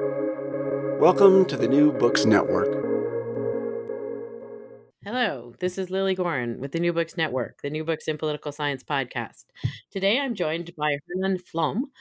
Welcome to the New Books Network. Hello, this is Lilly Goren with the New Books Network, the New Books in Political Science podcast. Today I'm joined by Hernan Flom,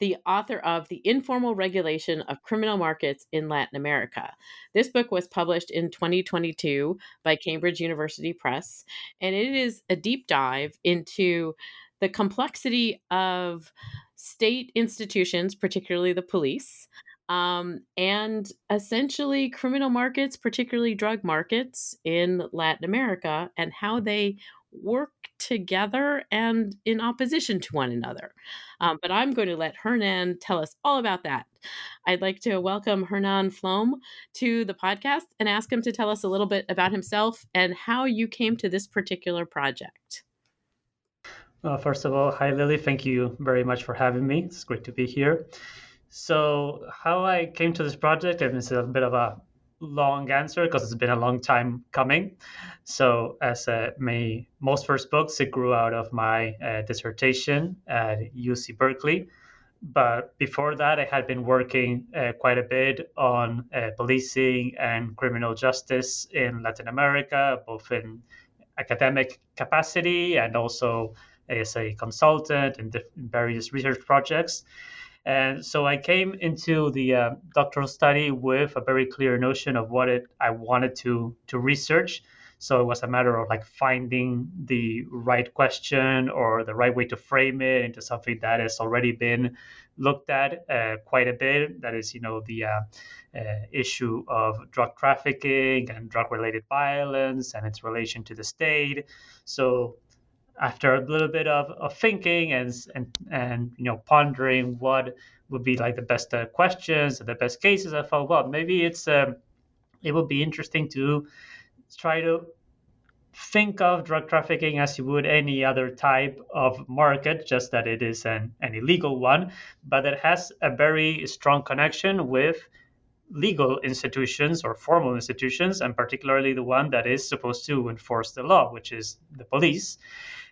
the author of The Informal Regulation of Criminal Markets in Latin America. This book was published in 2022 by Cambridge University Press, and it is a deep dive into the complexity of state institutions, particularly the police, um, and essentially criminal markets, particularly drug markets in Latin America, and how they work together and in opposition to one another. Um, but I'm going to let Hernan tell us all about that. I'd like to welcome Hernan Flom to the podcast and ask him to tell us a little bit about himself and how you came to this particular project. Well, first of all, hi Lilly. Thank you very much for having me. It's great to be here. So, how I came to this project, and it's a bit of a long answer because it's been a long time coming. So, as uh, my most first books, it grew out of my uh, dissertation at UC Berkeley. But before that, I had been working uh, quite a bit on uh, policing and criminal justice in Latin America, both in academic capacity and also as a consultant in various research projects. And so I came into the uh, doctoral study with a very clear notion of what it I wanted to to research. So it was a matter of like finding the right question or the right way to frame it into something that has already been looked at uh, quite a bit. That is, you know, the uh, uh, issue of drug trafficking and drug related violence and its relation to the state. So after a little bit of, of thinking and, and and you know pondering what would be like the best uh, questions the best cases, I thought, well, maybe it's um, it would be interesting to try to think of drug trafficking as you would any other type of market, just that it is an, an illegal one, but it has a very strong connection with legal institutions or formal institutions, and particularly the one that is supposed to enforce the law, which is the police.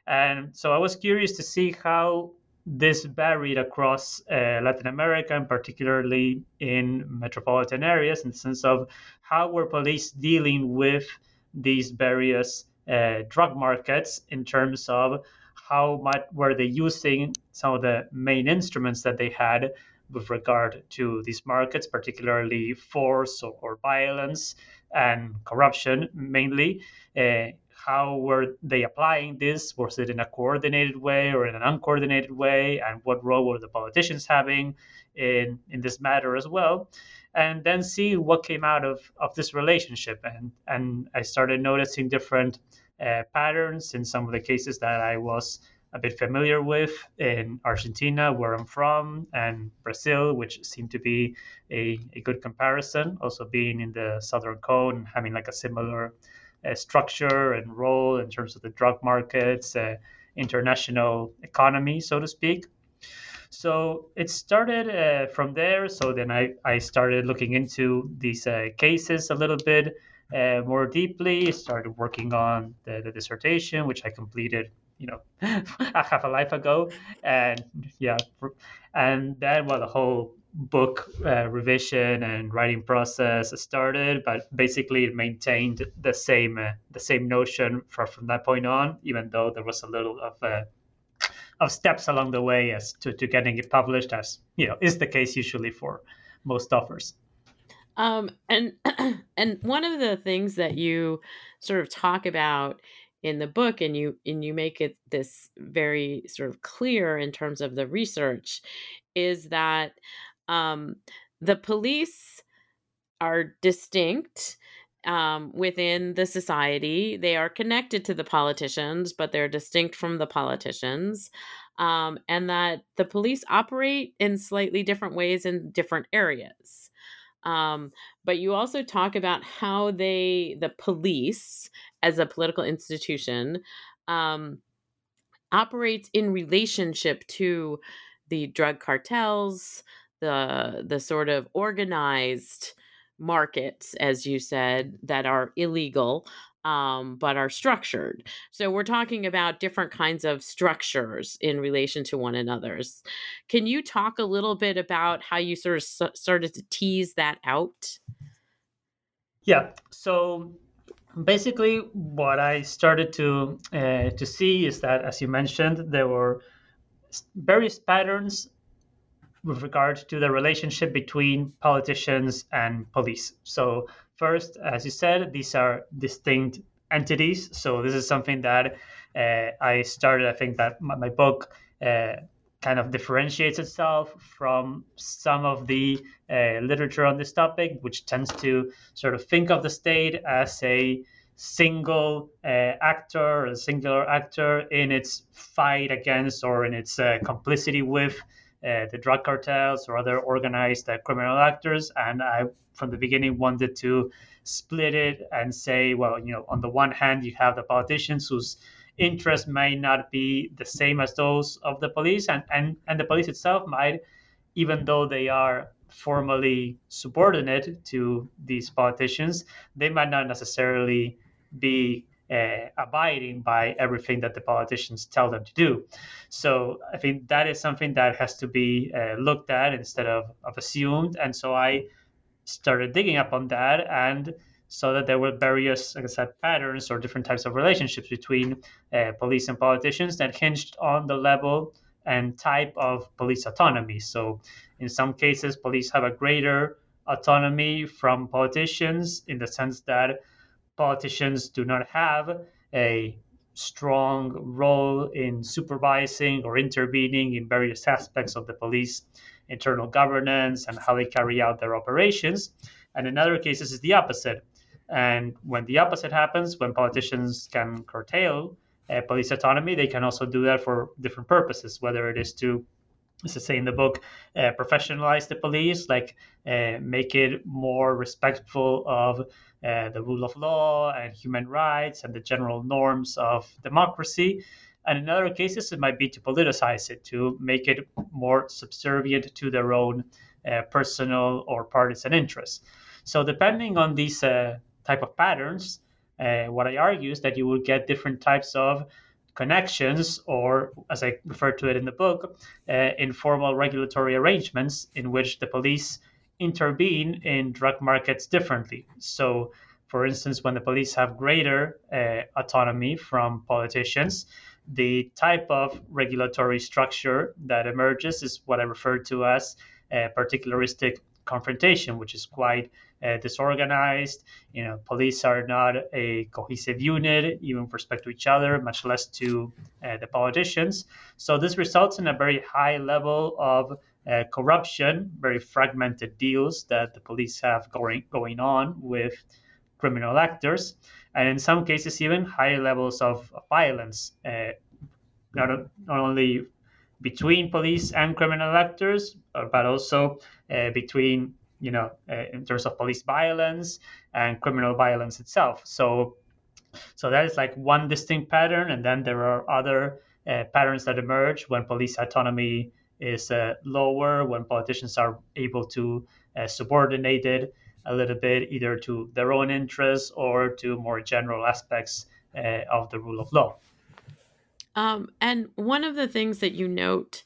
And so I was curious to see how this varied across uh, Latin America and particularly in metropolitan areas in the sense of how were police dealing with these various uh, drug markets in terms of how much were they using some of the main instruments that they had with regard to these markets, particularly force or, or violence and corruption mainly. Uh, how were they applying this? Was it in a coordinated way or in an uncoordinated way? And what role were the politicians having in, in this matter as well? And then see what came out of, of this relationship. And, and I started noticing different uh, patterns in some of the cases that I was a bit familiar with in Argentina, where I'm from, and Brazil, which seemed to be a, a good comparison. Also, being in the Southern Cone, having like a similar structure and role in terms of the drug markets, uh, international economy, so to speak. So it started uh, from there. So then I, I started looking into these uh, cases a little bit more deeply, started working on the, the dissertation, which I completed you know half a life ago and yeah and then well the whole book uh, revision and writing process started, but basically it maintained the same uh, the same notion for, from that point on, even though there was a little of uh, of steps along the way as to, to getting it published, as you know is the case usually for most authors. Um, and and one of the things that you sort of talk about in the book and you and you make it this very sort of clear in terms of the research is that um, the police are distinct um, within the society. They are connected to the politicians, but they're distinct from the politicians. Um, and that the police operate in slightly different ways in different areas. Um, but you also talk about how they, the police, as a political institution, um, operates in relationship to the drug cartels, the the sort of organized markets, as you said, that are illegal, um, but are structured. So we're talking about different kinds of structures in relation to one another's. Can you talk a little bit about how you sort of started to tease that out? Yeah. So basically, what I started to uh, to see is that, as you mentioned, there were various patterns with regard to the relationship between politicians and police. So first, as you said, these are distinct entities. So this is something that uh, I started. I think that my, my book uh, kind of differentiates itself from some of the uh, literature on this topic, which tends to sort of think of the state as a single uh, actor, a singular actor in its fight against or in its uh, complicity with uh, the drug cartels or other organized uh, criminal actors. And I, from the beginning, wanted to split it and say, well, you know, on the one hand, you have the politicians whose interests may not be the same as those of the police, and, and, and the police itself might, even though they are formally subordinate to these politicians, they might not necessarily be uh, abiding by everything that the politicians tell them to do. So I think that is something that has to be uh, looked at instead of, of assumed. And so I started digging up on that and saw that there were various, like I said, patterns or different types of relationships between uh, police and politicians that hinged on the level and type of police autonomy. So in some cases, police have a greater autonomy from politicians in the sense that politicians do not have a strong role in supervising or intervening in various aspects of the police internal governance and how they carry out their operations. And in other cases, it's the opposite. And when the opposite happens, when politicians can curtail uh, police autonomy, they can also do that for different purposes, whether it is to as I say in the book, uh, professionalize the police, like uh, make it more respectful of uh, the rule of law and human rights and the general norms of democracy. And in other cases, it might be to politicize it, to make it more subservient to their own uh, personal or partisan interests. So, depending on these uh, type of patterns, uh, what I argue is that you will get different types of connections, or as I refer to it in the book, uh, informal regulatory arrangements in which the police intervene in drug markets differently. So, for instance, when the police have greater uh, autonomy from politicians, the type of regulatory structure that emerges is what I refer to as a particularistic confrontation, which is quite uh, disorganized. You know, police are not a cohesive unit, even with respect to each other, much less to uh, the politicians. So this results in a very high level of uh, corruption, very fragmented deals that the police have going going on with criminal actors, and in some cases even higher levels of violence, uh, not not only between police and criminal actors, but also uh, between you know uh, in terms of police violence and criminal violence itself. So so that is like one distinct pattern, and then there are other uh, patterns that emerge when police autonomy is uh, lower when politicians are able to uh, subordinate it a little bit either to their own interests or to more general aspects of the rule of law. Um, and one of the things that you note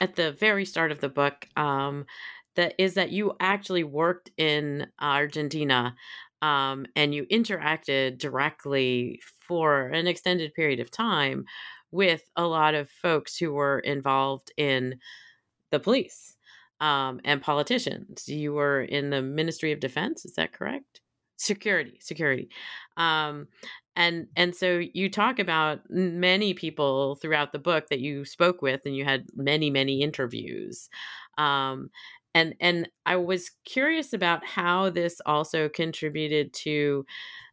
at the very start of the book um, that is that you actually worked in Argentina um, and you interacted directly for an extended period of time with a lot of folks who were involved in the police um, and politicians. You were in the Ministry of Defense, is that correct? Security, security. Um, and and so you talk about many people throughout the book that you spoke with, and you had many many interviews. Um, and and I was curious about how this also contributed to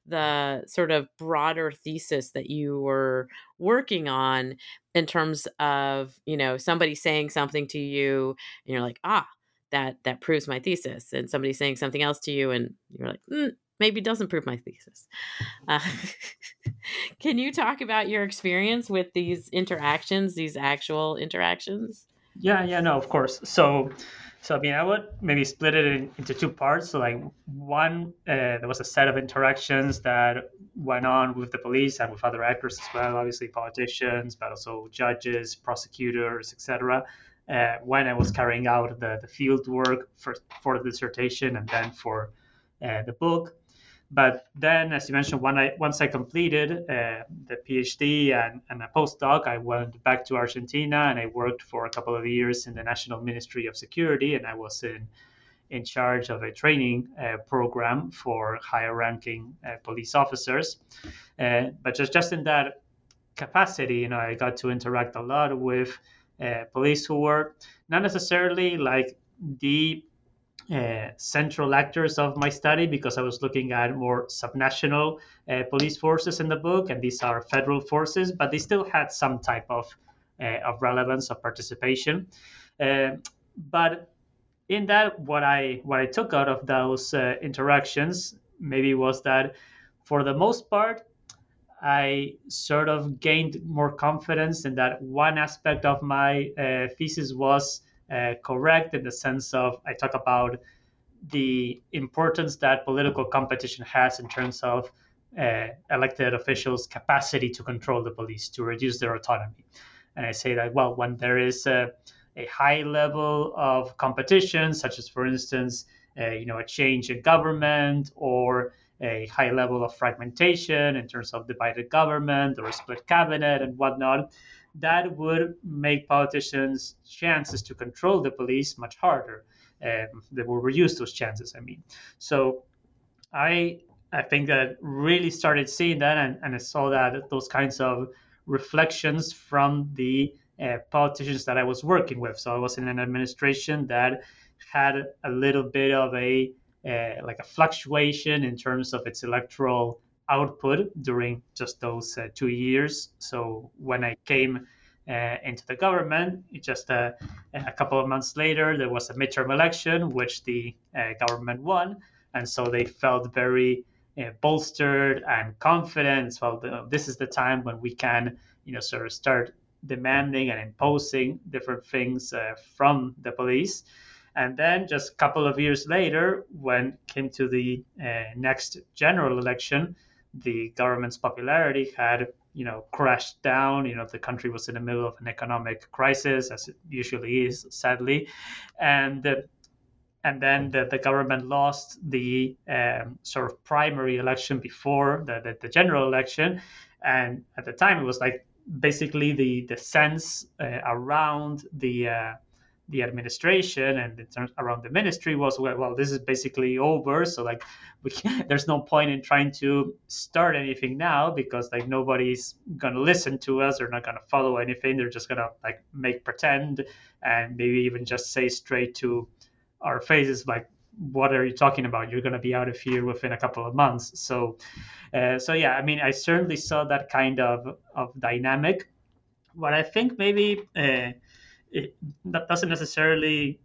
the sort of broader thesis that you were working on in terms of you know somebody saying something to you and you're like ah that that proves my thesis and somebody saying something else to you and you're like mm, maybe doesn't prove my thesis. Uh, can you talk about your experience with these interactions these actual interactions? Yeah yeah no of course. So So I mean, I would maybe split it in, into two parts. So like one, uh, there was a set of interactions that went on with the police and with other actors as well, obviously politicians, but also judges, prosecutors, etc. Uh, when I was carrying out the, the field work for, for the dissertation and then for uh, the book. But then, as you mentioned, I, once I completed uh, the PhD and, and a postdoc, I went back to Argentina and I worked for a couple of years in the National Ministry of Security, and I was in in charge of a training uh, program for higher ranking uh, police officers. Uh, but just just in that capacity, you know, I got to interact a lot with uh, police who were not necessarily like the uh, central actors of my study because I was looking at more subnational uh, police forces in the book, and these are federal forces, but they still had some type of uh, of relevance of participation. Uh, but in that, what I what I took out of those uh, interactions maybe was that for the most part, I sort of gained more confidence in that one aspect of my thesis was uh, correct in the sense of I talk about the importance that political competition has in terms of uh, elected officials' capacity to control the police, to reduce their autonomy. And I say that, well, when there is a, a high level of competition, such as, for instance, uh, you know, a change in government or a high level of fragmentation in terms of divided government or a split cabinet and whatnot, that would make politicians' chances to control the police much harder. Um, they will reduce those chances. I mean, so I I think that really started seeing that, and, and I saw that those kinds of reflections from the uh, politicians that I was working with. So I was in an administration that had a little bit of a uh, like a fluctuation in terms of its electoral output during just those uh, two years. So when I came uh, into the government, just uh, a couple of months later, there was a midterm election which the uh, government won, and so they felt very uh, bolstered and confident. Well, this is the time when we can, you know, sort of start demanding and imposing different things from the police. And then just a couple of years later, when came to the uh, next general election, the government's popularity had you know crashed down. You know the country was in the middle of an economic crisis as it usually is sadly. And and then the, the government lost the um, sort of primary election before the, the, the, general election. And at the time it was like basically the the sense uh, around the uh, the administration and around the ministry was well, well this is basically over. So like we there's no point in trying to start anything now because like nobody's gonna listen to us. They're not gonna follow anything. They're just gonna like make pretend and maybe even just say straight to our faces like what are you talking about? You're gonna be out of here within a couple of months. So uh, so yeah i mean i certainly saw that kind of of dynamic. What i think maybe uh, it, that doesn't necessarily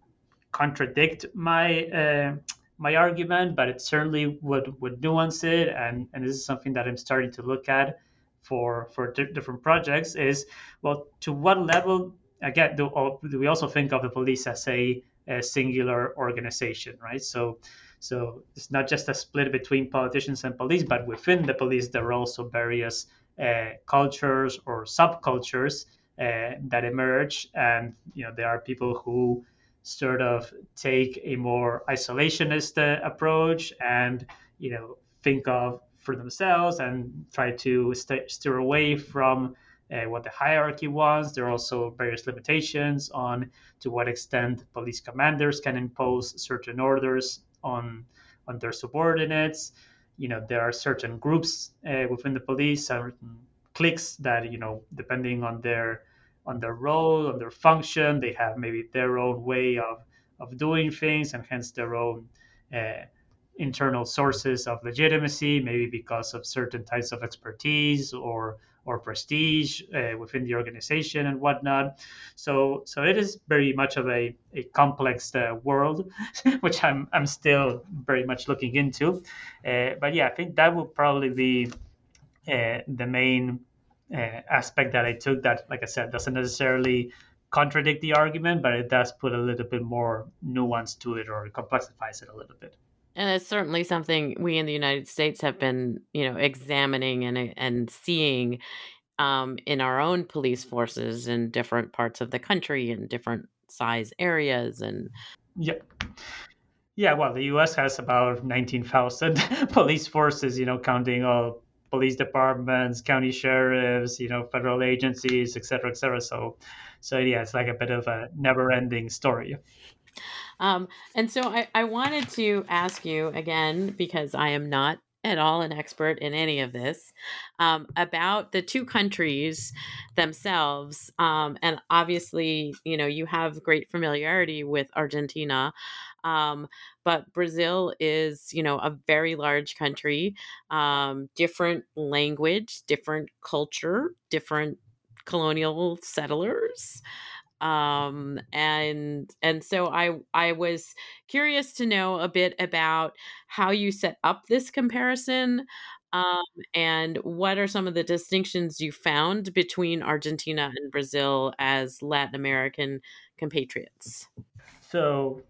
contradict my uh, my argument, but it certainly would would nuance it, and and this is something that I'm starting to look at for for di- different projects. Is well, to what level again do, do we also think of the police as a, a singular organization, right? So so it's not just a split between politicians and police, but within the police there are also various uh, cultures or subcultures uh, that emerge, and you know there are people who sort of take a more isolationist uh, approach and you know think of for themselves and try to st- steer away from uh, what the hierarchy wants. There are also various limitations on to what extent police commanders can impose certain orders on on their subordinates. You know, there are certain groups uh, within the police, certain cliques that you know, depending on their on their role, on their function. They have maybe their own way of, of doing things and hence their own uh, internal sources of legitimacy, maybe because of certain types of expertise or or prestige uh, within the organization and whatnot. So so it is very much of a, a complex uh, world, which I'm I'm still very much looking into. Uh, but yeah, I think that would probably be the main uh, aspect that I took that, like I said, doesn't necessarily contradict the argument, but it does put a little bit more nuance to it or complexifies it a little bit. And it's certainly something we in the United States have been, you know, examining and and seeing um, in our own police forces in different parts of the country in different size areas and yeah yeah well the us has about 19000 police forces you know counting all police departments county sheriffs you know federal agencies et cetera et cetera. So so yeah it's like a bit of a never ending story. Um, and so I, I wanted to ask you again because i am not at all an expert in any of this um, about the two countries themselves um, and obviously you know you have great familiarity with argentina um, but brazil is you know a very large country um, different language different culture different colonial settlers um, and and so I I was curious to know a bit about how you set up this comparison. Um, and what are some of the distinctions you found between Argentina and Brazil as Latin American compatriots? So,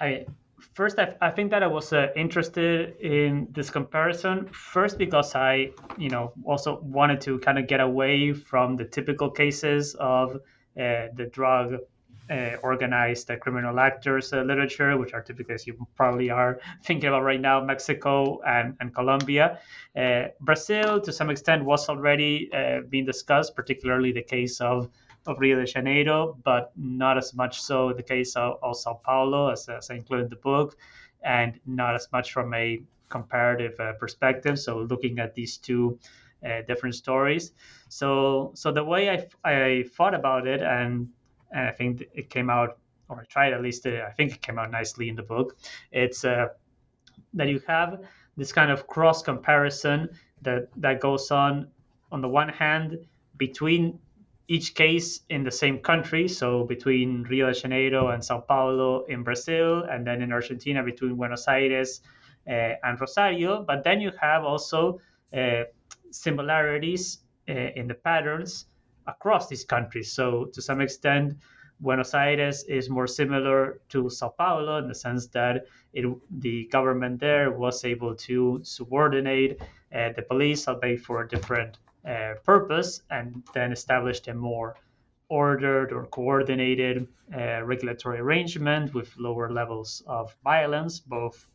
I first I, I think that I was uh, interested in this comparison first because I you know also wanted to kind of get away from the typical cases of the drug uh, organized uh, criminal actors literature, which are typically, as you probably are thinking about right now, Mexico and, and Colombia. Brazil, to some extent, was already being discussed, particularly the case of of Rio de Janeiro, but not as much so the case of, of Sao Paulo, as, as I included in the book, and not as much from a comparative uh, perspective. So looking at these two uh, different stories. So so the way I, I thought about it, and, and I think it came out, or I tried at least, to, I think it came out nicely in the book. It's uh, that you have this kind of cross comparison that that goes on on the one hand between each case in the same country, so between Rio de Janeiro and Sao Paulo in Brazil, and then in Argentina between Buenos Aires uh, and Rosario. But then you have also uh, similarities uh, in the patterns across these countries. So, to some extent, Buenos Aires is more similar to Sao Paulo in the sense that it, the government there was able to subordinate uh, the police, albeit for a different uh, purpose, and then established a more ordered or coordinated uh, regulatory arrangement with lower levels of violence, both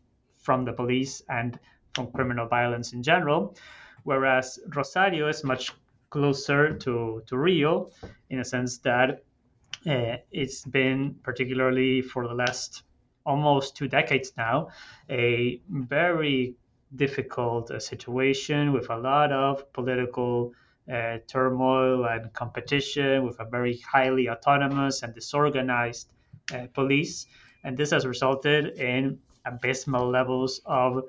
from the police and from criminal violence in general whereas Rosario is much closer to, to Rio in a sense that uh, it's been, particularly for the last almost two decades now, a very difficult uh, situation with a lot of political uh, turmoil and competition, with a very highly autonomous and disorganized police. And this has resulted in abysmal levels of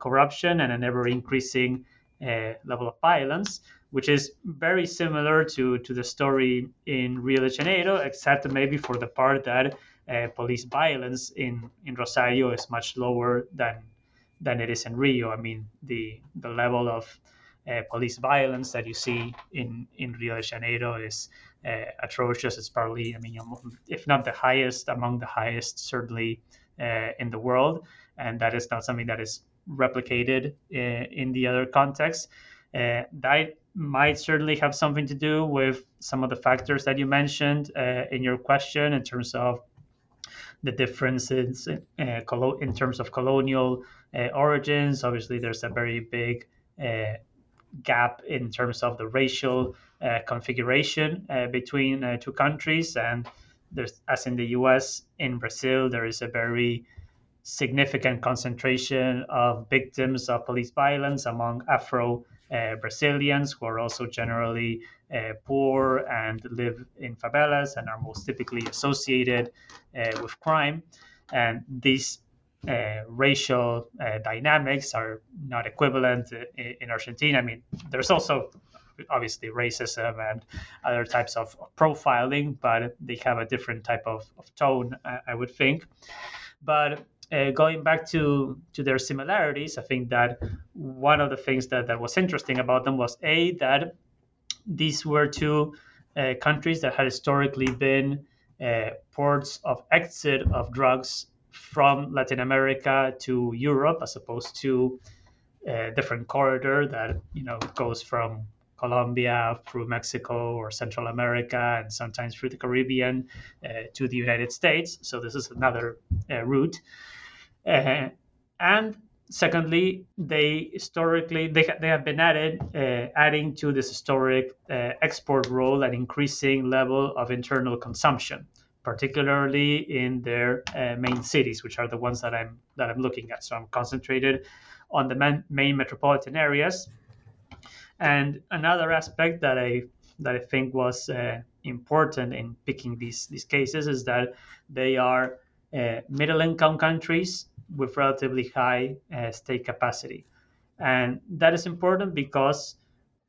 corruption and an ever increasing uh, level of violence, which is very similar to, to the story in Rio de Janeiro, except maybe for the part that uh, police violence in, in Rosario is much lower than than it is in Rio. I mean, the the level of uh, police violence that you see in, in Rio de Janeiro is uh, atrocious. It's probably, I mean, if not the highest, among the highest, certainly uh, in the world. And that is not something that is replicated uh, in the other contexts. Uh, that might certainly have something to do with some of the factors that you mentioned uh, in your question in terms of the differences in, in terms of colonial origins. Obviously, there's a very big gap in terms of the racial uh, configuration uh, between uh, two countries. And there's, as in the US, in Brazil, there is a very significant concentration of victims of police violence among Afro uh, Brazilians who are also generally uh, poor and live in favelas and are most typically associated uh, with crime. And these uh, racial uh, dynamics are not equivalent in, in Argentina. I mean, there's also obviously racism and other types of profiling, but they have a different type of, of tone, I, I would think. But uh, going back to to their similarities, I think that one of the things that, that was interesting about them was a that these were two uh, countries that had historically been uh, ports of exit of drugs from Latin America to Europe, as opposed to a different corridor that you know goes from Colombia through Mexico or Central America and sometimes through the Caribbean uh, to the United States. So this is another uh, route. Uh, and secondly, they historically they, they have been added uh, adding to this historic uh, export role an increasing level of internal consumption, particularly in their uh, main cities, which are the ones that I'm that I'm looking at. So I'm concentrated on the main, main metropolitan areas. And another aspect that I that I think was uh, important in picking these these cases is that they are uh, middle income countries with relatively high uh, state capacity. And that is important because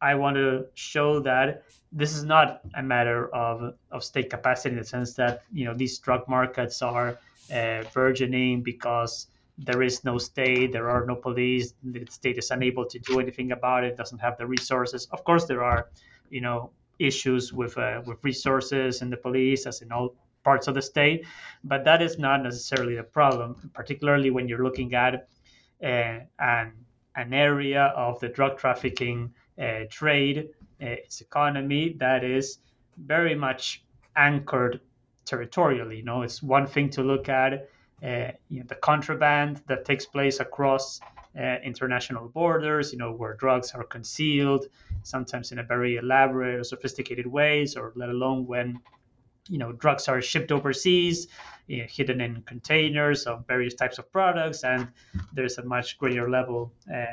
I want to show that this is not a matter of, of state capacity in the sense that you know these drug markets are uh, burgeoning because there is no state, there are no police, the state is unable to do anything about it, doesn't have the resources. Of course, there are you know issues with uh, with resources in the police, as in all parts of the state, but that is not necessarily the problem, particularly when you're looking at uh, an, an area of the drug trafficking uh, trade, uh, its economy that is very much anchored territorially. You know, it's one thing to look at you know, the contraband that takes place across uh, international borders, you know, where drugs are concealed, sometimes in a very elaborate or sophisticated ways, or let alone when you know drugs are shipped overseas you know, hidden in containers of various types of products and there's a much greater level uh,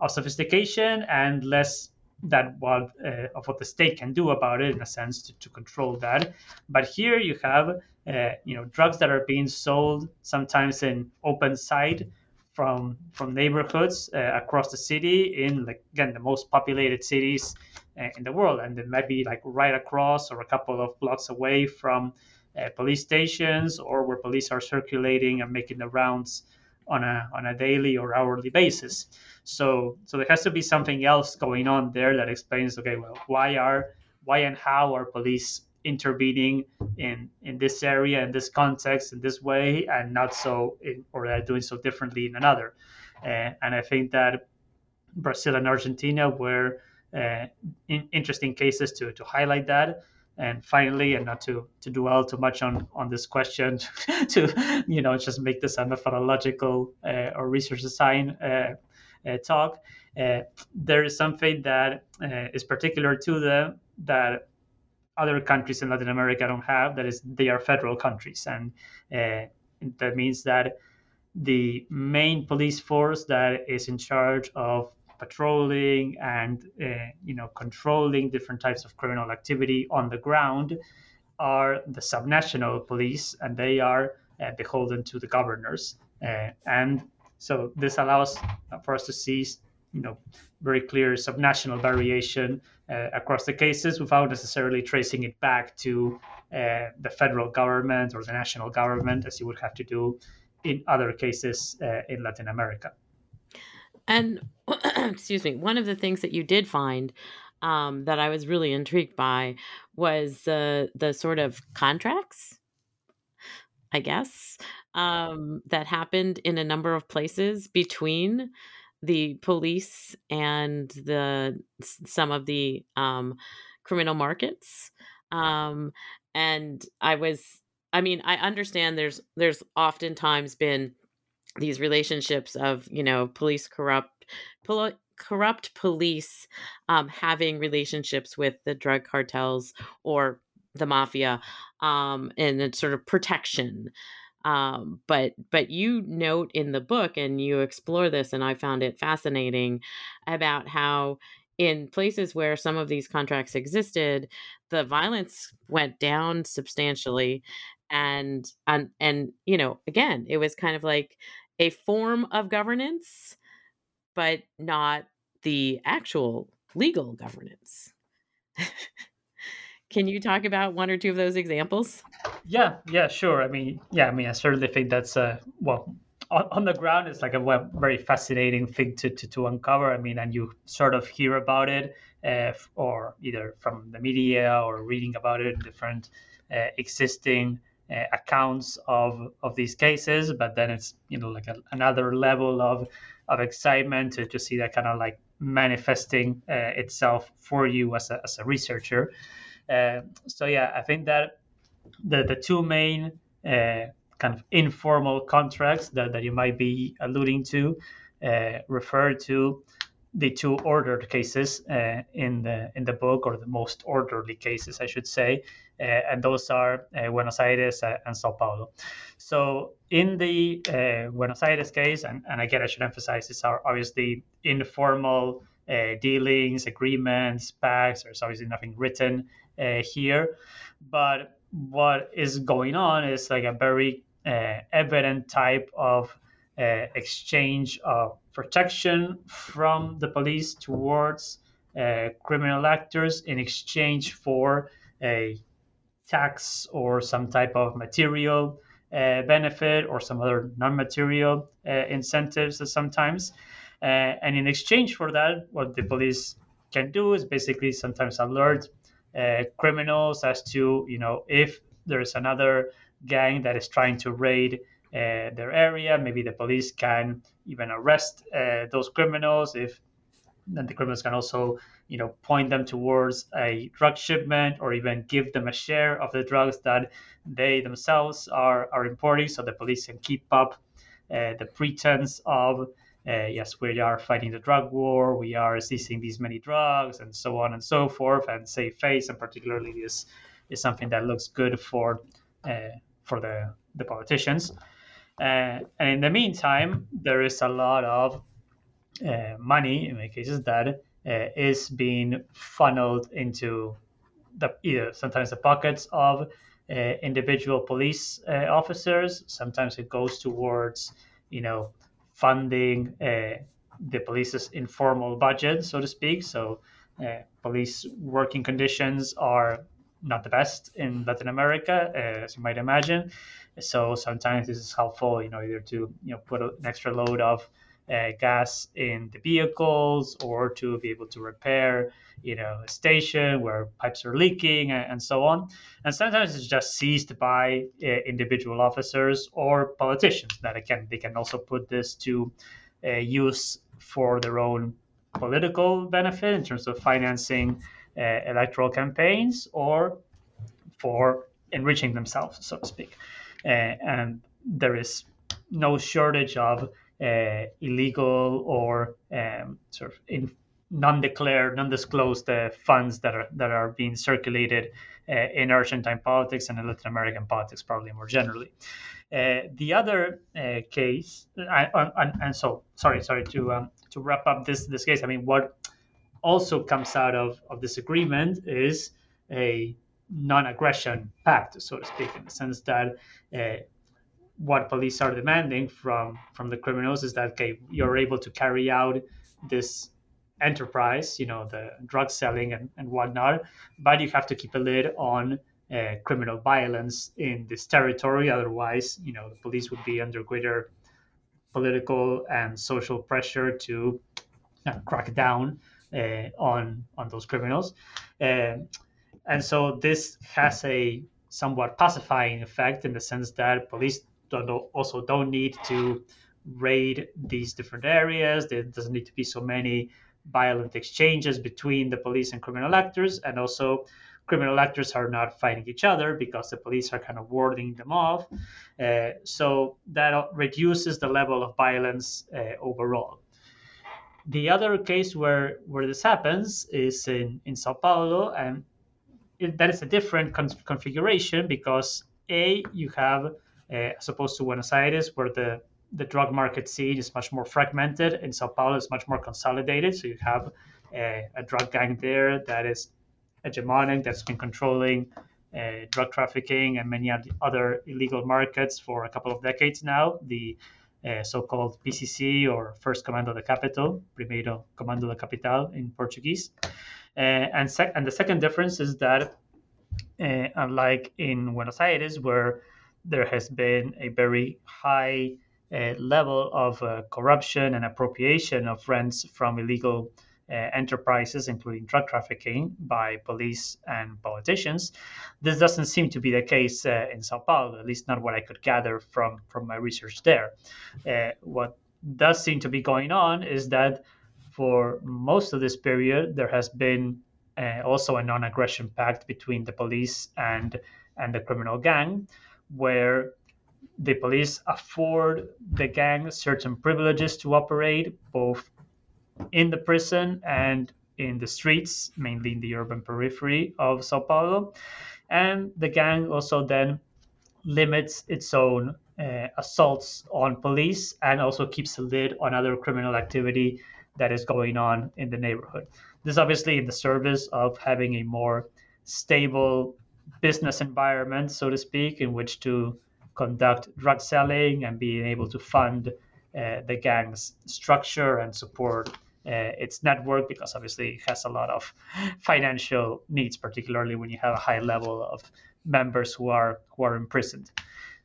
of sophistication and less that what uh, of what the state can do about it in a sense to, to control that. But here you have uh, you know drugs that are being sold sometimes in open sight from from neighborhoods uh, across the city in like again the most populated cities uh, in the world, and it might be like right across or a couple of blocks away from uh, police stations or where police are circulating and making the rounds on a on a daily or hourly basis. So so there has to be something else going on there that explains okay, well, why are why and how are police intervening in in this area in this context in this way and not so in, or they're doing so differently in another uh, and i think that brazil and argentina were uh, in, interesting cases to to highlight that and finally and not to to dwell too much on on this question to you know just make this a methodological uh, or research design uh, uh, talk uh, there is something that is particular to them that other countries in Latin America don't have. That is, they are federal countries, and uh, that means that the main police force that is in charge of patrolling and uh, you know controlling different types of criminal activity on the ground are the subnational police, and they are uh, beholden to the governors. Uh, and so this allows for us to see you know very clear subnational variation uh, across the cases without necessarily tracing it back to uh, the federal government or the national government as you would have to do in other cases uh, in Latin America. And excuse me, one of the things that you did find um, that I was really intrigued by was the the sort of contracts, I guess, um, that happened in a number of places between the police and the some of the um, criminal markets. Um, and I was, I mean, I understand there's there's oftentimes been these relationships of you know police corrupt pol- corrupt police um, having relationships with the drug cartels or the mafia um, and it's sort of protection. Um, but but you note in the book and you explore this and i found it fascinating about how in places where some of these contracts existed the violence went down substantially and and and you know again it was kind of like a form of governance but not the actual legal governance Can you talk about one or two of those examples? Yeah, yeah, sure. I mean, yeah, I mean, I certainly think that's uh, well, on, on, the ground, it's like a very fascinating thing to, to, to uncover. I mean, and you sort of hear about it, uh, or either from the media or reading about it in different uh, existing uh, accounts of of these cases. But then it's you know like a, another level of of excitement to, to see that kind of like manifesting uh, itself for you as a, as a researcher. Uh, so yeah, I think that the the two main uh, kind of informal contracts that, that you might be alluding to uh, refer to the two ordered cases uh, in the in the book, or the most orderly cases, I should say, and those are uh, Buenos Aires and Sao Paulo. So in the uh, Buenos Aires case, and, and again, I should emphasize, these are obviously informal uh, dealings, agreements, pacts. There's obviously nothing written uh, here, but what is going on is like a very evident type of exchange of protection from the police towards uh, criminal actors in exchange for a tax or some type of material uh, benefit or some other non-material uh, incentives sometimes. Uh, and in exchange for that, what the police can do is basically sometimes alert uh, criminals as to, you know, if there's another gang that is trying to raid uh, their area. Maybe the police can even arrest uh, those criminals if then the criminals can also you know point them towards a drug shipment or even give them a share of the drugs that they themselves are, are importing so the police can keep up uh, the pretense of uh, yes we are fighting the drug war we are seizing these many drugs and so on and so forth and save face and particularly this is something that looks good for uh, for the the politicians. Uh, and in the meantime, there is a lot of uh, money, in many cases, that uh, is being funneled into the either sometimes the pockets of uh, individual police uh, officers. Sometimes it goes towards, you know, funding uh, the police's informal budget, so to speak. So, police working conditions are not the best in Latin America, as you might imagine. So sometimes this is helpful, you know, either to you know put an extra load of uh, gas in the vehicles or to be able to repair, you know, a station where pipes are leaking and, and so on. And sometimes it's just seized by uh, individual officers or politicians that again they can also put this to uh, use for their own political benefit in terms of financing uh, electoral campaigns or for enriching themselves, so to speak. Uh, and there is no shortage of uh, illegal or um, sort of non-declared, non-disclosed uh, funds that are that are being circulated uh, in Argentine politics and in Latin American politics, probably more generally. Uh, the other uh, case, and, and, so sorry, sorry to um, to wrap up this this case. I mean, what also comes out of of this agreement is a non-aggression pact, so to speak, in the sense that uh, what police are demanding from from the criminals is that okay, you're able to carry out this enterprise, you know, the drug selling and, and whatnot, but you have to keep a lid on uh, criminal violence in this territory. Otherwise, you know, the police would be under greater political and social pressure to uh, crack down uh, on on those criminals. Um, and so this has a somewhat pacifying effect in the sense that police don't, also don't need to raid these different areas. There doesn't need to be so many violent exchanges between the police and criminal actors. And also, criminal actors are not fighting each other because the police are kind of warding them off. Uh, so that reduces the level of violence uh, overall. The other case where, where this happens is in, in Sao Paulo, and that is a different con- configuration because a you have as opposed to Buenos Aires where the the drug market scene is much more fragmented and Sao Paulo is much more consolidated. So you have a, a drug gang there that is hegemonic, that's been controlling uh, drug trafficking and many other illegal markets for a couple of decades now. The uh, so-called PCC or First Comando da Capital, Primeiro Comando da Capital in Portuguese. Uh, and, sec- and the second difference is that, uh, unlike in Buenos Aires, where there has been a very high uh, level of uh, corruption and appropriation of rents from illegal uh, enterprises, including drug trafficking, by police and politicians. This doesn't seem to be the case uh, in Sao Paulo, at least not what I could gather from, from my research there. Uh, what does seem to be going on is that for most of this period, there has been uh, also a non-aggression pact between the police and and the criminal gang, where the police afford the gang certain privileges to operate both in the prison and in the streets, mainly in the urban periphery of Sao Paulo. And the gang also then limits its own uh, assaults on police and also keeps a lid on other criminal activity that is going on in the neighborhood. This is obviously in the service of having a more stable business environment, so to speak, in which to conduct drug selling and being able to fund uh, the gang's structure and support uh, its network because obviously it has a lot of financial needs, particularly when you have a high level of members who are who are imprisoned.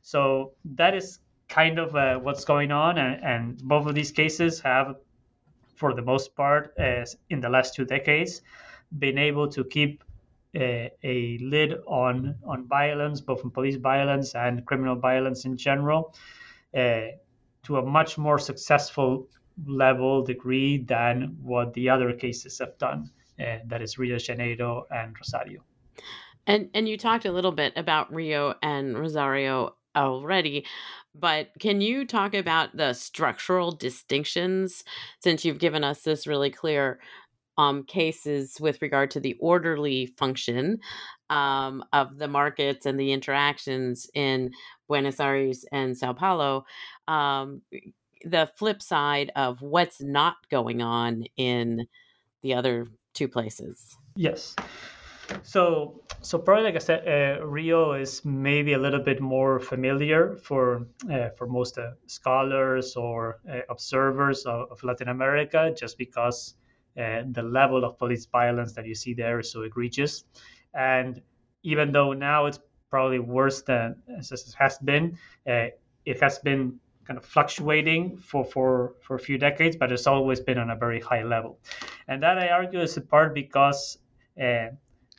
So that is kind of uh, what's going on, and, and, both of these cases have, for the most part, uh, in the last two decades, been able to keep a, lid on on violence, both in police violence and criminal violence in general, uh, to a much more successful level degree than what the other cases have done. Uh, that is Rio Janeiro and Rosario. And and you talked a little bit about Rio and Rosario already, but can you talk about the structural distinctions since you've given us this really clear um, cases with regard to the orderly function um, of the markets and the interactions in Buenos Aires and Sao Paulo. Um, the flip side of what's not going on in the other two places. Yes. So, so probably like I said, uh, Rio is maybe a little bit more familiar for uh, for most uh, scholars or observers of, of, Latin America, just because the level of police violence that you see there is so egregious, and even though now it's probably worse than it has been, uh, it has been kind of fluctuating for, for, for a few decades, but it's always been on a very high level. And that I argue is in part because uh,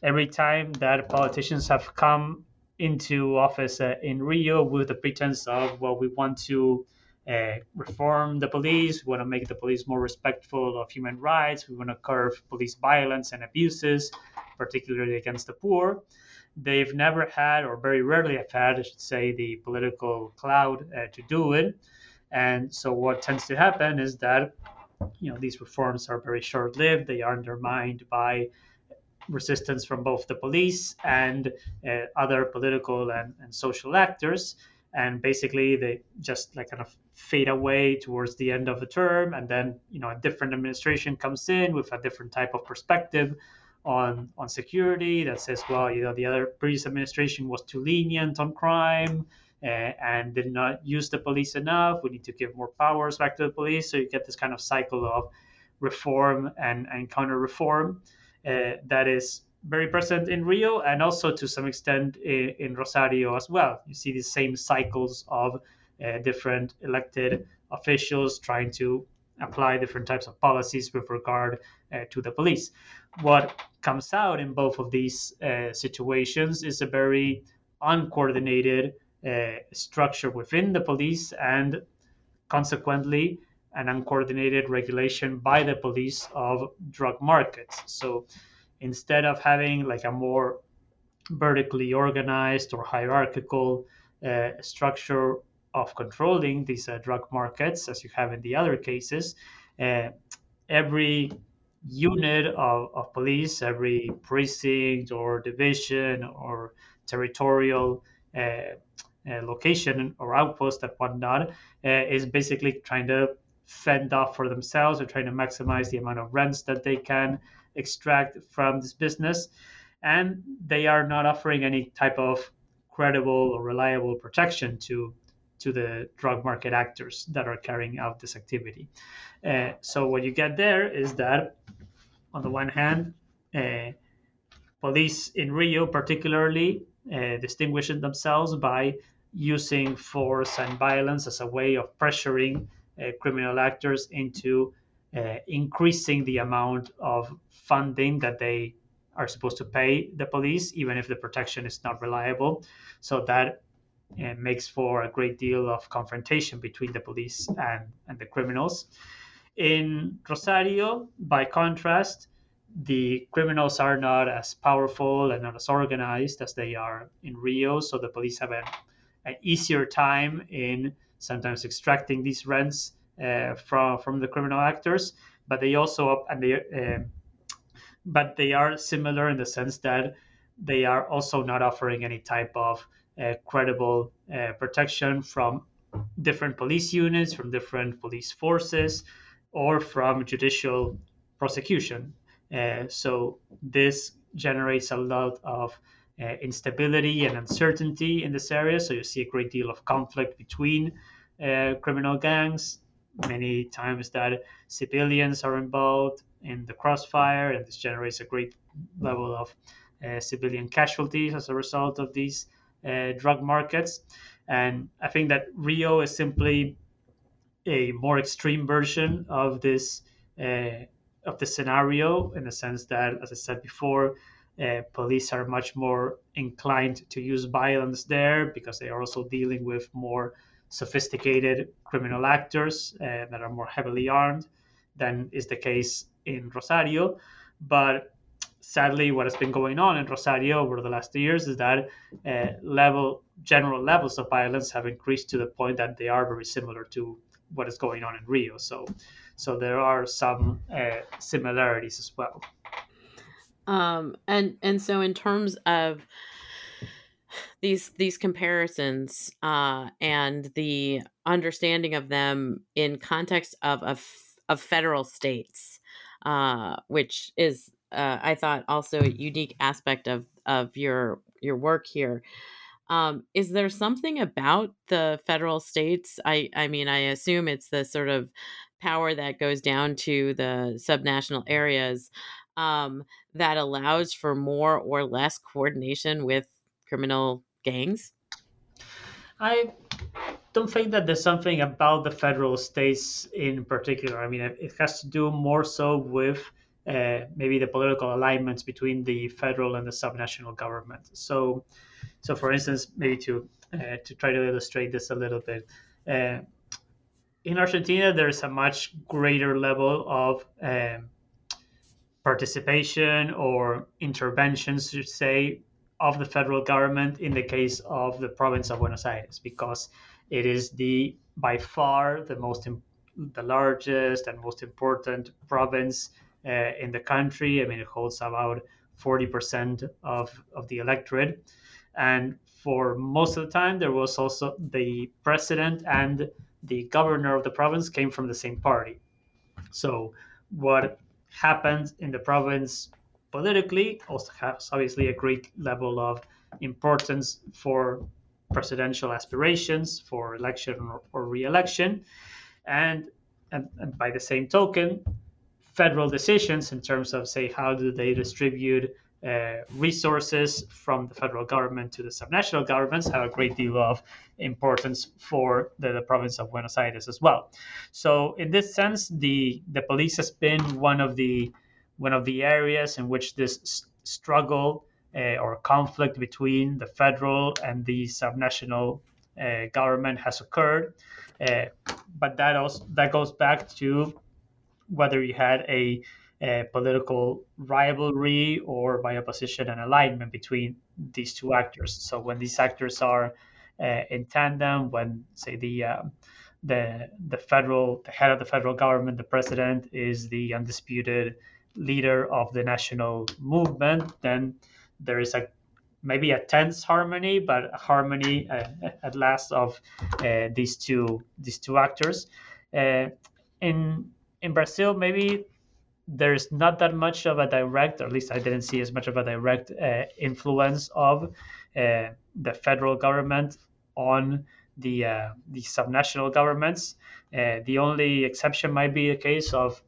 every time that politicians have come into office uh, in Rio with the pretense of, well, we want to uh, reform the police, we want to make the police more respectful of human rights, we want to curb police violence and abuses, particularly against the poor they've never had, or very rarely have had, I should say, the political cloud uh, to do it. And so what tends to happen is that you know these reforms are very short-lived. They are undermined by resistance from both the police and uh, other political and, and social actors. And basically, they just like kind of fade away towards the end of the term, and then you know a different administration comes in with a different type of perspective on on security that says, well, you know, the other previous administration was too lenient on crime uh, and did not use the police enough. We need to give more powers back to the police. So you get this kind of cycle of reform and, and counter reform uh, that is very present in Rio and also to some extent in, in Rosario as well. You see the same cycles of different elected officials trying to apply different types of policies with regard uh, to the police. What comes out in both of these uh, situations is a very uncoordinated uh, structure within the police and consequently an uncoordinated regulation by the police of drug markets. So instead of having like a more vertically organized or hierarchical uh, structure of controlling these uh, drug markets, as you have in the other cases, uh, every unit of, of police, every precinct or division or territorial uh, location or outpost and whatnot is basically trying to fend off for themselves or trying to maximize the amount of rents that they can extract from this business. And they are not offering any type of credible or reliable protection to to the drug market actors that are carrying out this activity. Uh, so what you get there is that, on the one hand, uh, police in Rio particularly uh, distinguishing themselves by using force and violence as a way of pressuring uh, criminal actors into uh, increasing the amount of funding that they are supposed to pay the police, even if the protection is not reliable. So that uh, makes for a great deal of confrontation between the police and, and the criminals. In Rosario, by contrast, the criminals are not as powerful and not as organized as they are in Rio, so the police have an, an easier time in sometimes extracting these rents uh, from from the criminal actors. But they also and they uh, but they are similar in the sense that they are also not offering any type of credible uh, protection from different police units, from different police forces, or from judicial prosecution. Uh, so this generates a lot of uh, instability and uncertainty in this area. So you see a great deal of conflict between uh, criminal gangs. Many times that civilians are involved in the crossfire, and this generates a great level of uh, civilian casualties as a result of these drug markets. And I think that Rio is simply a more extreme version of this uh, of the scenario in the sense that, as I said before, uh, police are much more inclined to use violence there because they are also dealing with more sophisticated criminal actors uh, that are more heavily armed than is the case in Rosario. But sadly, what has been going on in Rosario over the last years is that uh, level general levels of violence have increased to the point that they are very similar to what is going on in Rio. So, so there are some uh, similarities as well. Um, and and so in terms of these these comparisons uh, and the understanding of them in context of of, of federal states, uh, which is uh, I thought also a unique aspect of of your your work here. Um, is there something about the federal states? I, I mean, I assume it's the sort of power that goes down to the subnational areas um, that allows for more or less coordination with criminal gangs. I don't think that there's something about the federal states in particular. I mean, it has to do more so with uh, maybe the political alignments between the federal and the subnational government. So, so for instance, maybe to uh, to try to illustrate this a little bit, uh, in Argentina there's a much greater level of um, participation or interventions, to say, of the federal government in the case of the province of Buenos Aires, because it is the by far the most the largest and most important province uh, in the country. I mean, it holds about 40% of, of the electorate. And for most of the time, there was also the president and the governor of the province came from the same party. So, what happened in the province politically also has obviously a great level of importance for presidential aspirations, for election or, or re election. And, and, and by the same token, federal decisions in terms of, say, how do they distribute uh, resources from the federal government to the subnational governments have a great deal of importance for the, the, province of Buenos Aires as well. So, in this sense, the the police has been one of the one of the areas in which this struggle uh, or conflict between the federal and the subnational uh, government has occurred. Uh, but that also that goes back to whether you had a, a, political rivalry or by opposition and alignment between these two actors. So when these actors are uh, in tandem, when say the uh, the the federal the head of the federal government, the president, is the undisputed leader of the national movement, then there is a maybe a tense harmony, but harmony uh, at last of uh, these two these two actors. Uh, in in Brazil, maybe there's not that much of a direct, or at least I didn't see as much of a direct uh, influence of uh, the federal government on the uh, the subnational governments. Uh, the only exception might be the case of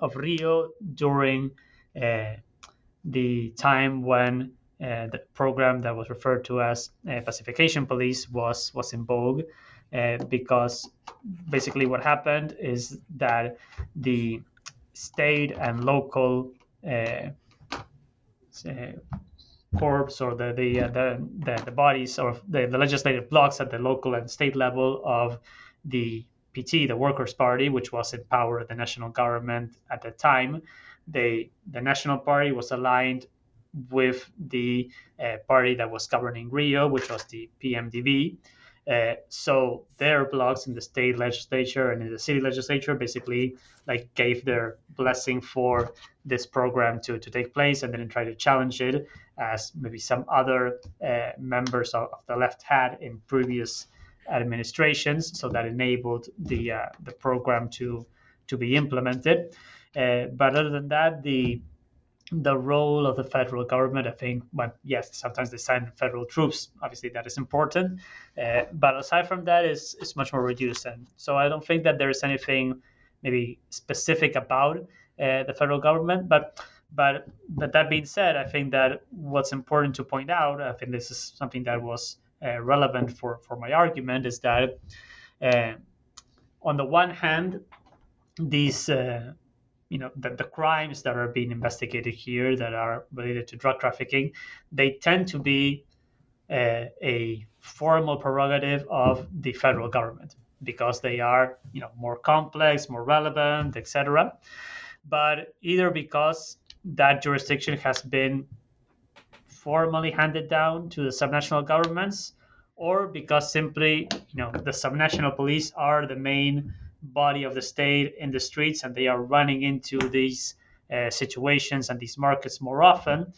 of Rio during uh, the time when uh, the program that was referred to as pacification police was was in vogue uh, because basically what happened is that the state and local uh, corps or the the, uh, the, the the bodies or the, the legislative blocks at the local and state level of the PT, the Workers' Party, which was in power at the national government at the time. They the National Party was aligned with the uh, party that was governing Rio, which was the PMDB. Uh, so their blocks in the state legislature and in the city legislature basically like gave their blessing for this program to, to take place and then try to challenge it as maybe some other uh, members of, of, the left had in previous administrations. So that enabled the uh, the program to to be implemented. Uh, but other than that the the role of the federal government. I think, well, yes, sometimes they send federal troops. Obviously, that is important, uh, but aside from that, is is much more reduced. And so I don't think that there is anything maybe specific about uh, the federal government. But but but that being said, I think that what's important to point out, I think this is something that was uh, relevant for for my argument, is that uh, on the one hand, these uh, you know the, the crimes that are being investigated here that are related to drug trafficking they tend to be uh, a formal prerogative of the federal government because they are you know more complex more relevant etc but either because that jurisdiction has been formally handed down to the subnational governments or because simply you know the subnational police are the main body of the state in the streets and they are running into these uh, situations and these markets more often,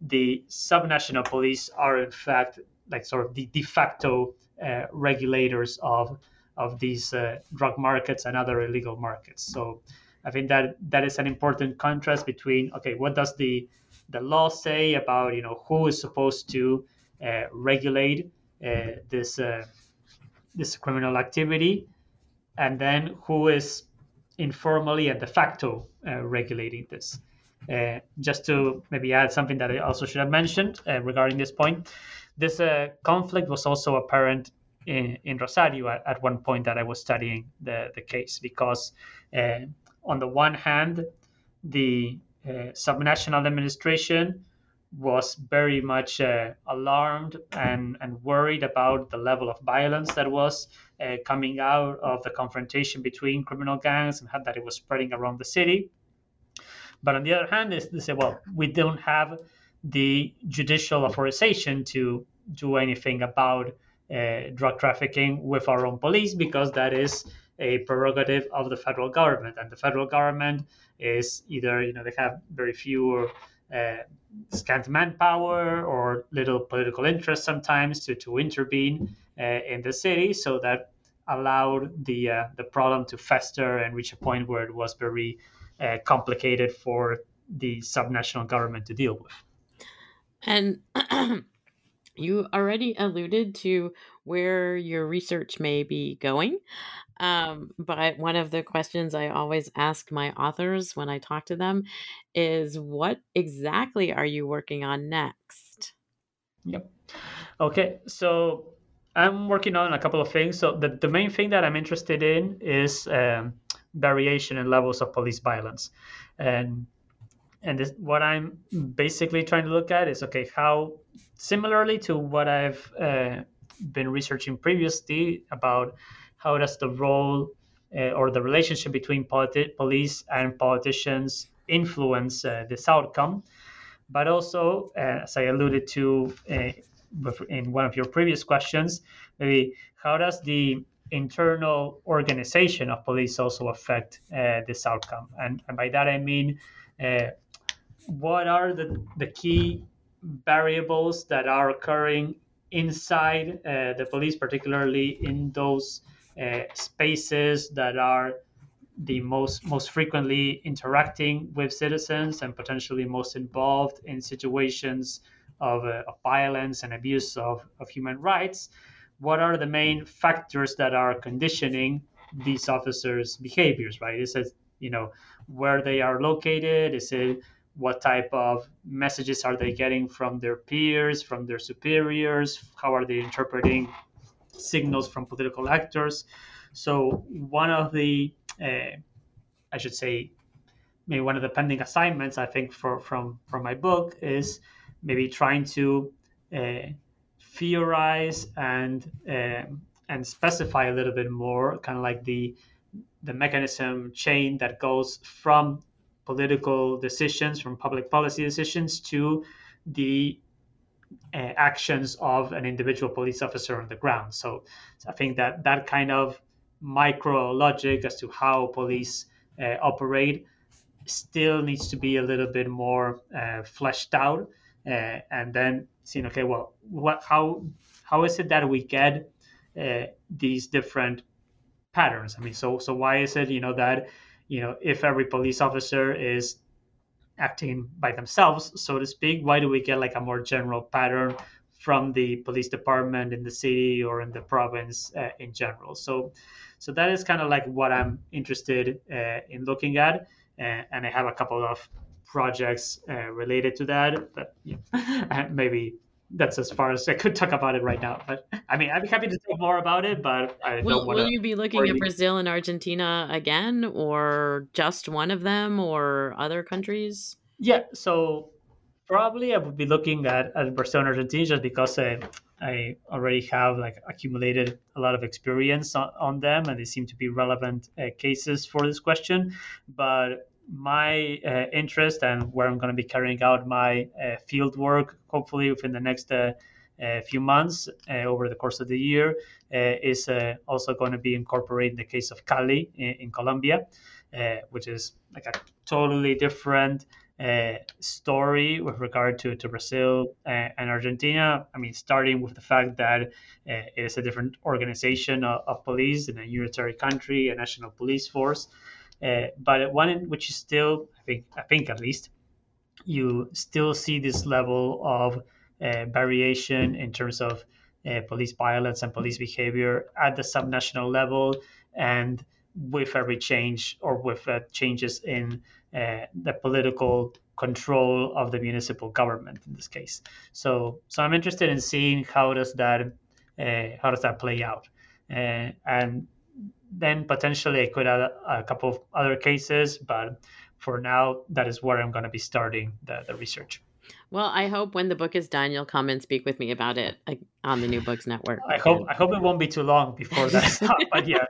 the subnational police are in fact like sort of the de facto uh, regulators of of these uh, drug markets and other illegal markets. So I think that that is an important contrast between okay, what does the the law say about you know who is supposed to uh, regulate uh, this uh, this criminal activity and then who is informally and de facto uh, regulating this. Uh, just to maybe add something that I also should have mentioned uh, regarding this point, this uh, conflict was also apparent in, in Rosario at, at, one point that I was studying the, the case, because uh, on the one hand, the uh, subnational administration was very much uh, alarmed and, and worried about the level of violence that was uh, coming out of the confrontation between criminal gangs and how that it was spreading around the city. But on the other hand, they, they say, well, we don't have the judicial authorization to do anything about uh, drug trafficking with our own police because that is a prerogative of the federal government. And the federal government is either, you know, they have very few uh, scant manpower or little political interest sometimes to, to intervene uh, in the city so that allowed the uh, the problem to fester and reach a point where it was very uh, complicated for the subnational government to deal with. And you already alluded to where your research may be going. Um, but one of the questions I always ask my authors when I talk to them is what exactly are you working on next? Yep. Okay. So I'm working on a couple of things. So the, the main thing that I'm interested in is um, variation in levels of police violence. And and this, what I'm basically trying to look at is okay, how similarly to what I've uh, been researching previously about how does the role uh, or the relationship between politi- police and politicians influence uh, this outcome. But also, uh, as I alluded to uh, in one of your previous questions, maybe how does the internal organization of police also affect uh, this outcome? And, and, by that I mean, what are the, the key variables that are occurring inside uh, the police, particularly in those uh, spaces that are the most most frequently interacting with citizens and potentially most involved in situations of, uh, of violence and abuse of, of human rights what are the main factors that are conditioning these officers behaviors right? Is it you know where they are located? Is it what type of messages are they getting from their peers, from their superiors, how are they interpreting signals from political actors. So one of the, uh, I should say, maybe one of the pending assignments I think for from from my book is maybe trying to uh, theorize and um, and specify a little bit more, kind of like the the mechanism chain that goes from political decisions, from public policy decisions to the uh, actions of an individual police officer on the ground. So, so, I think that that kind of micro logic as to how police uh, operate still needs to be a little bit more uh, fleshed out, uh, and then seeing okay, well, what how how is it that we get uh, these different patterns? I mean, so so why is it you know that you know if every police officer is acting by themselves, so to speak, why do we get like a more general pattern from the police department in the city or in the province uh, in general? So, so that is kind of like what I'm interested uh, in looking at, uh, and I have a couple of projects uh, related to that, but yeah, maybe that's as far as I could talk about it right now. But I mean, I'd be happy to talk more about it, but I will, don't want. Will you be looking at Brazil and Argentina again, or just one of them, or other countries? Yeah, so probably I would be looking at, at Brazil and Argentina just because I, I already have like accumulated a lot of experience on, on them, and they seem to be relevant uh, cases for this question. But my uh, interest and where I'm going to be carrying out my uh, field work, hopefully within the next uh, uh few months uh, over the course of the year, uh, is also going to be incorporating the case of Cali in, in Colombia, which is like a totally different story with regard to, to Brazil and Argentina. I mean, starting with the fact that it is a different organization of, of police in a unitary country, a national police force. Uh, but one which is still, I think, I think at least, you still see this level of uh, variation in terms of uh, police violence and police behavior at the subnational level, and with every change or with uh, changes in uh, the political control of the municipal government in this case. So, so I'm interested in seeing how does that how does that play out, and then potentially I could add a, couple of other cases, but for now, that is where I'm going to be starting the, the research. Well, I hope when the book is done, you'll come and speak with me about it on the New Books Network. I hope I hope it won't be too long before that's that. but yeah,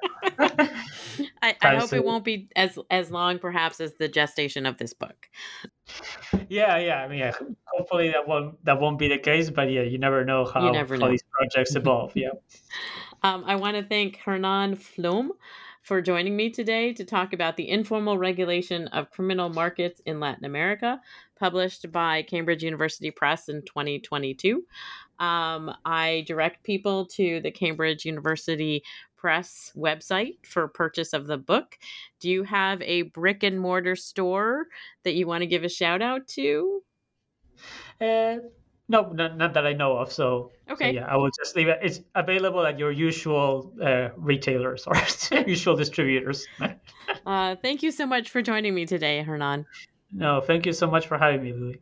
I, I hope it won't be as as long, perhaps, as the gestation of this book. Yeah, yeah. I mean, yeah, hopefully that won't that won't be the case. But yeah, you never know how, never know. how these projects evolve. Yeah. Um, I want to thank Hernan Flom for joining me today to talk about the informal regulation of criminal markets in Latin America, published by Cambridge University Press in 2022. Um, I direct people to the Cambridge University Press website for purchase of the book. Do you have a brick and mortar store that you want to give a shout out to? Uh, no, not, not, that I know of. So, okay. So yeah, I will just leave it. It's available at your usual uh, retailers or usual distributors. uh, thank you so much for joining me today, Hernan. No, thank you so much for having me.